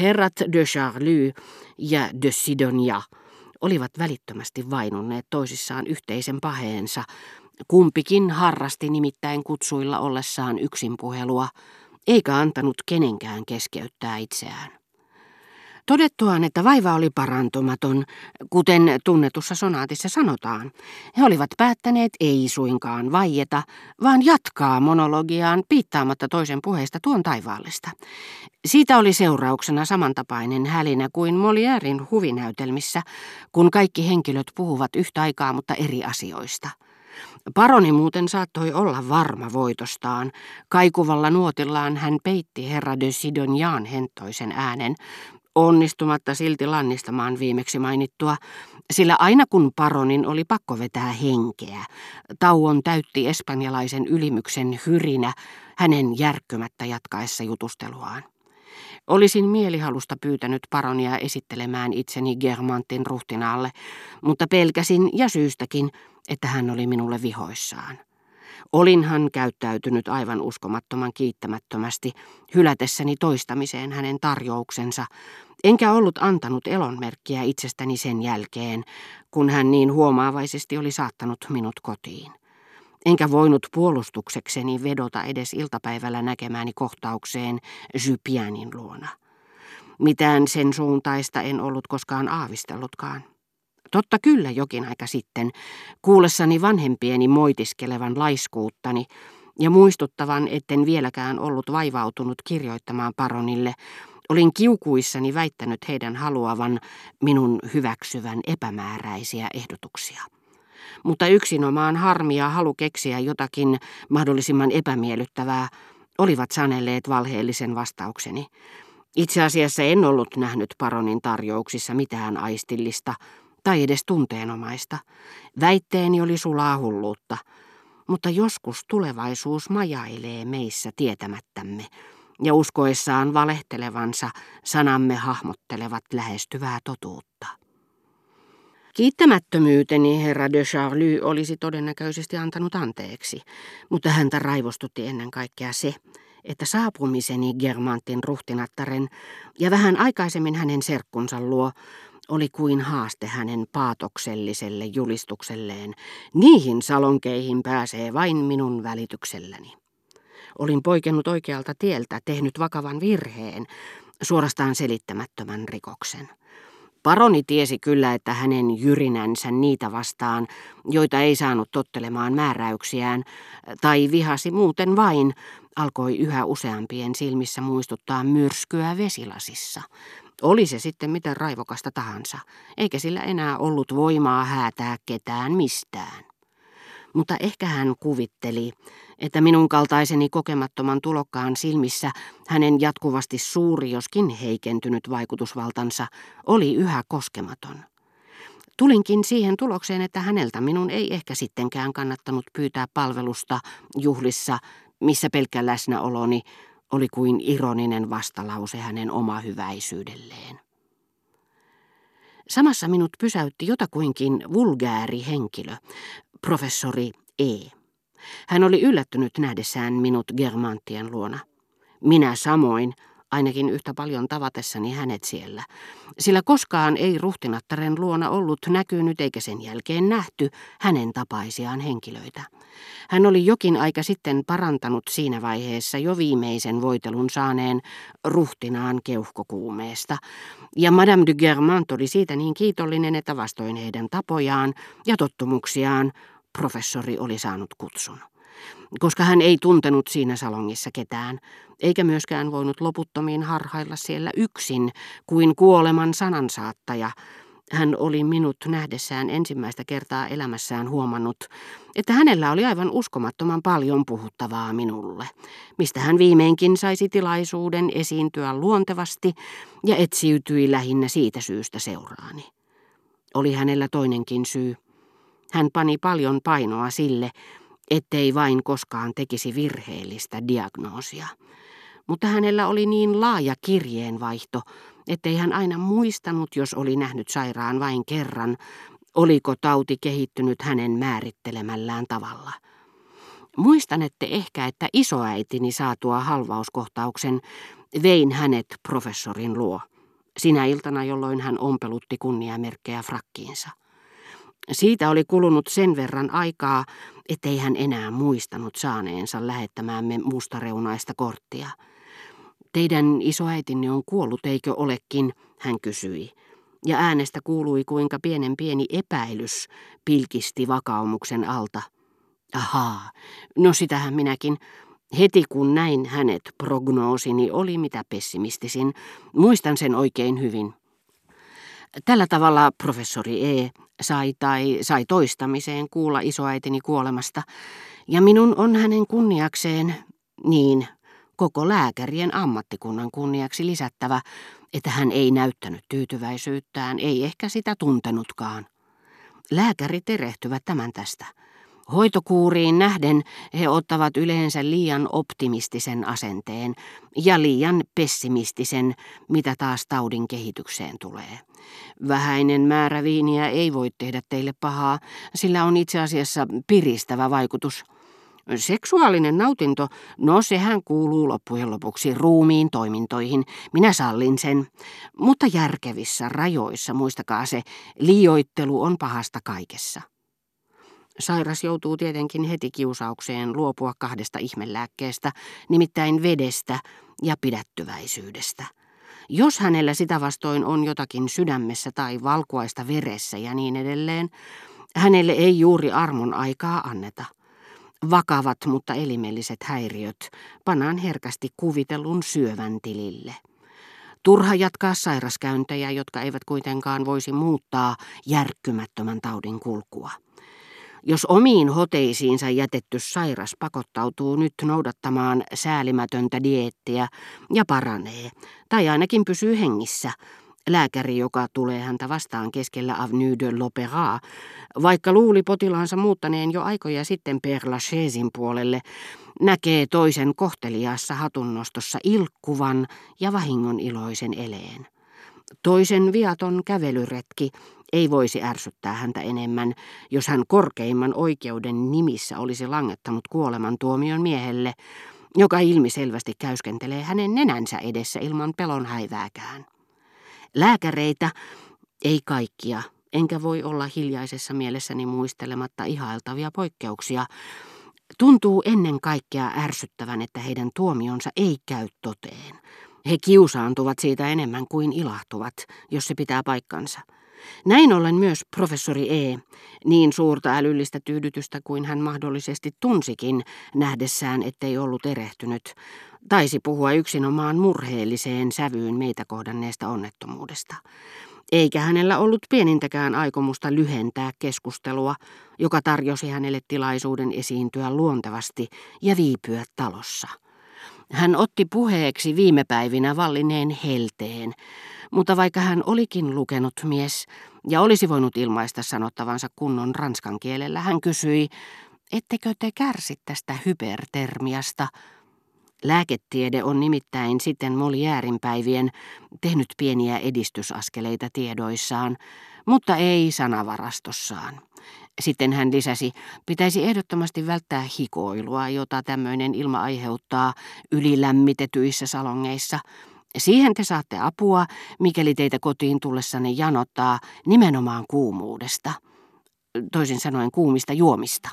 Herrat de Charlie ja de Sidonia olivat välittömästi vainunneet toisissaan yhteisen paheensa. Kumpikin harrasti nimittäin kutsuilla ollessaan yksinpuhelua, eikä antanut kenenkään keskeyttää itseään. Todettuaan, että vaiva oli parantumaton, kuten tunnetussa sonaatissa sanotaan, he olivat päättäneet ei suinkaan vaieta, vaan jatkaa monologiaan piittaamatta toisen puheesta tuon taivaallista. Siitä oli seurauksena samantapainen hälinä kuin Molièrin huvinäytelmissä, kun kaikki henkilöt puhuvat yhtä aikaa, mutta eri asioista. Paroni muuten saattoi olla varma voitostaan. Kaikuvalla nuotillaan hän peitti herra de Sidonian hentoisen äänen, onnistumatta silti lannistamaan viimeksi mainittua, sillä aina kun paronin oli pakko vetää henkeä, tauon täytti espanjalaisen ylimyksen hyrinä hänen järkkymättä jatkaessa jutusteluaan. Olisin mielihalusta pyytänyt paronia esittelemään itseni Germantin ruhtinaalle, mutta pelkäsin ja syystäkin, että hän oli minulle vihoissaan. Olinhan käyttäytynyt aivan uskomattoman kiittämättömästi, hylätessäni toistamiseen hänen tarjouksensa, enkä ollut antanut elonmerkkiä itsestäni sen jälkeen, kun hän niin huomaavaisesti oli saattanut minut kotiin. Enkä voinut puolustuksekseni vedota edes iltapäivällä näkemääni kohtaukseen Jypianin luona. Mitään sen suuntaista en ollut koskaan aavistellutkaan. Totta kyllä jokin aika sitten, kuullessani vanhempieni moitiskelevan laiskuuttani ja muistuttavan, etten vieläkään ollut vaivautunut kirjoittamaan paronille, olin kiukuissani väittänyt heidän haluavan minun hyväksyvän epämääräisiä ehdotuksia. Mutta yksinomaan harmia halu keksiä jotakin mahdollisimman epämiellyttävää olivat sanelleet valheellisen vastaukseni. Itse asiassa en ollut nähnyt paronin tarjouksissa mitään aistillista, tai edes tunteenomaista. Väitteeni oli sulaa hulluutta, mutta joskus tulevaisuus majailee meissä tietämättämme, ja uskoessaan valehtelevansa sanamme hahmottelevat lähestyvää totuutta. Kiittämättömyyteni herra de Charlie olisi todennäköisesti antanut anteeksi, mutta häntä raivostutti ennen kaikkea se, että saapumiseni Germantin ruhtinattaren ja vähän aikaisemmin hänen serkkunsa luo oli kuin haaste hänen paatokselliselle julistukselleen. Niihin salonkeihin pääsee vain minun välitykselläni. Olin poikennut oikealta tieltä, tehnyt vakavan virheen, suorastaan selittämättömän rikoksen. Paroni tiesi kyllä, että hänen jyrinänsä niitä vastaan, joita ei saanut tottelemaan määräyksiään, tai vihasi muuten vain, alkoi yhä useampien silmissä muistuttaa myrskyä vesilasissa, oli se sitten miten raivokasta tahansa, eikä sillä enää ollut voimaa häätää ketään mistään. Mutta ehkä hän kuvitteli, että minun kaltaiseni kokemattoman tulokkaan silmissä hänen jatkuvasti suuri, joskin heikentynyt vaikutusvaltansa oli yhä koskematon. Tulinkin siihen tulokseen, että häneltä minun ei ehkä sittenkään kannattanut pyytää palvelusta juhlissa, missä pelkkä läsnäoloni oli kuin ironinen vastalause hänen oma hyväisyydelleen. Samassa minut pysäytti jotakuinkin vulgääri henkilö, professori E. Hän oli yllättynyt nähdessään minut Germantien luona. Minä samoin, ainakin yhtä paljon tavatessani hänet siellä, sillä koskaan ei ruhtinattaren luona ollut näkynyt eikä sen jälkeen nähty hänen tapaisiaan henkilöitä. Hän oli jokin aika sitten parantanut siinä vaiheessa jo viimeisen voitelun saaneen ruhtinaan keuhkokuumeesta, ja Madame de Germant oli siitä niin kiitollinen, että vastoin heidän tapojaan ja tottumuksiaan professori oli saanut kutsun koska hän ei tuntenut siinä salongissa ketään, eikä myöskään voinut loputtomiin harhailla siellä yksin kuin kuoleman sanansaattaja. Hän oli minut nähdessään ensimmäistä kertaa elämässään huomannut, että hänellä oli aivan uskomattoman paljon puhuttavaa minulle, mistä hän viimeinkin saisi tilaisuuden esiintyä luontevasti ja etsiytyi lähinnä siitä syystä seuraani. Oli hänellä toinenkin syy. Hän pani paljon painoa sille, ettei vain koskaan tekisi virheellistä diagnoosia. Mutta hänellä oli niin laaja kirjeenvaihto, ettei hän aina muistanut, jos oli nähnyt sairaan vain kerran, oliko tauti kehittynyt hänen määrittelemällään tavalla. Muistanette ehkä, että isoäitini saatua halvauskohtauksen vein hänet professorin luo. Sinä iltana, jolloin hän ompelutti kunniamerkkejä frakkiinsa. Siitä oli kulunut sen verran aikaa, ettei hän enää muistanut saaneensa lähettämäämme mustareunaista korttia. Teidän isoäitinne on kuollut, eikö olekin, hän kysyi. Ja äänestä kuului, kuinka pienen pieni epäilys pilkisti vakaumuksen alta. Ahaa, no sitähän minäkin. Heti kun näin hänet, prognoosini oli mitä pessimistisin. Muistan sen oikein hyvin. Tällä tavalla professori E. sai tai sai toistamiseen kuulla isoäitini kuolemasta, ja minun on hänen kunniakseen, niin koko lääkärien ammattikunnan kunniaksi lisättävä, että hän ei näyttänyt tyytyväisyyttään, ei ehkä sitä tuntenutkaan. Lääkärit erehtyvät tämän tästä. Hoitokuuriin nähden he ottavat yleensä liian optimistisen asenteen ja liian pessimistisen, mitä taas taudin kehitykseen tulee. Vähäinen määrä viiniä ei voi tehdä teille pahaa, sillä on itse asiassa piristävä vaikutus. Seksuaalinen nautinto, no sehän kuuluu loppujen lopuksi ruumiin toimintoihin. Minä sallin sen. Mutta järkevissä rajoissa, muistakaa se, liioittelu on pahasta kaikessa. Sairas joutuu tietenkin heti kiusaukseen luopua kahdesta ihmelääkkeestä, nimittäin vedestä ja pidättyväisyydestä. Jos hänellä sitä vastoin on jotakin sydämessä tai valkuaista veressä ja niin edelleen, hänelle ei juuri armon aikaa anneta. Vakavat, mutta elimelliset häiriöt pannaan herkästi kuvitellun syövän tilille. Turha jatkaa sairaskäyntejä, jotka eivät kuitenkaan voisi muuttaa järkkymättömän taudin kulkua. Jos omiin hoteisiinsa jätetty sairas pakottautuu nyt noudattamaan säälimätöntä dieettiä ja paranee, tai ainakin pysyy hengissä, lääkäri, joka tulee häntä vastaan keskellä Avenue de l'Opéra, vaikka luuli potilaansa muuttaneen jo aikoja sitten Père Lachaisein puolelle, näkee toisen kohteliaassa hatunnostossa ilkkuvan ja vahingon iloisen eleen. Toisen viaton kävelyretki ei voisi ärsyttää häntä enemmän, jos hän korkeimman oikeuden nimissä olisi langettanut kuolemantuomion miehelle, joka ilmiselvästi käyskentelee hänen nenänsä edessä ilman pelon häivääkään. Lääkäreitä, ei kaikkia, enkä voi olla hiljaisessa mielessäni muistelematta ihailtavia poikkeuksia, tuntuu ennen kaikkea ärsyttävän, että heidän tuomionsa ei käy toteen. He kiusaantuvat siitä enemmän kuin ilahtuvat, jos se pitää paikkansa. Näin ollen myös professori E, niin suurta älyllistä tyydytystä kuin hän mahdollisesti tunsikin nähdessään, ettei ollut erehtynyt, taisi puhua yksinomaan murheelliseen sävyyn meitä kohdanneesta onnettomuudesta. Eikä hänellä ollut pienintäkään aikomusta lyhentää keskustelua, joka tarjosi hänelle tilaisuuden esiintyä luontevasti ja viipyä talossa. Hän otti puheeksi viime päivinä vallineen helteen, mutta vaikka hän olikin lukenut mies ja olisi voinut ilmaista sanottavansa kunnon ranskan kielellä, hän kysyi, ettekö te kärsi tästä hypertermiasta? Lääketiede on nimittäin sitten Moliäärin päivien tehnyt pieniä edistysaskeleita tiedoissaan, mutta ei sanavarastossaan. Sitten hän lisäsi, pitäisi ehdottomasti välttää hikoilua, jota tämmöinen ilma aiheuttaa ylilämmitetyissä salongeissa. Siihen te saatte apua, mikäli teitä kotiin tullessanne janottaa nimenomaan kuumuudesta. Toisin sanoen kuumista juomista.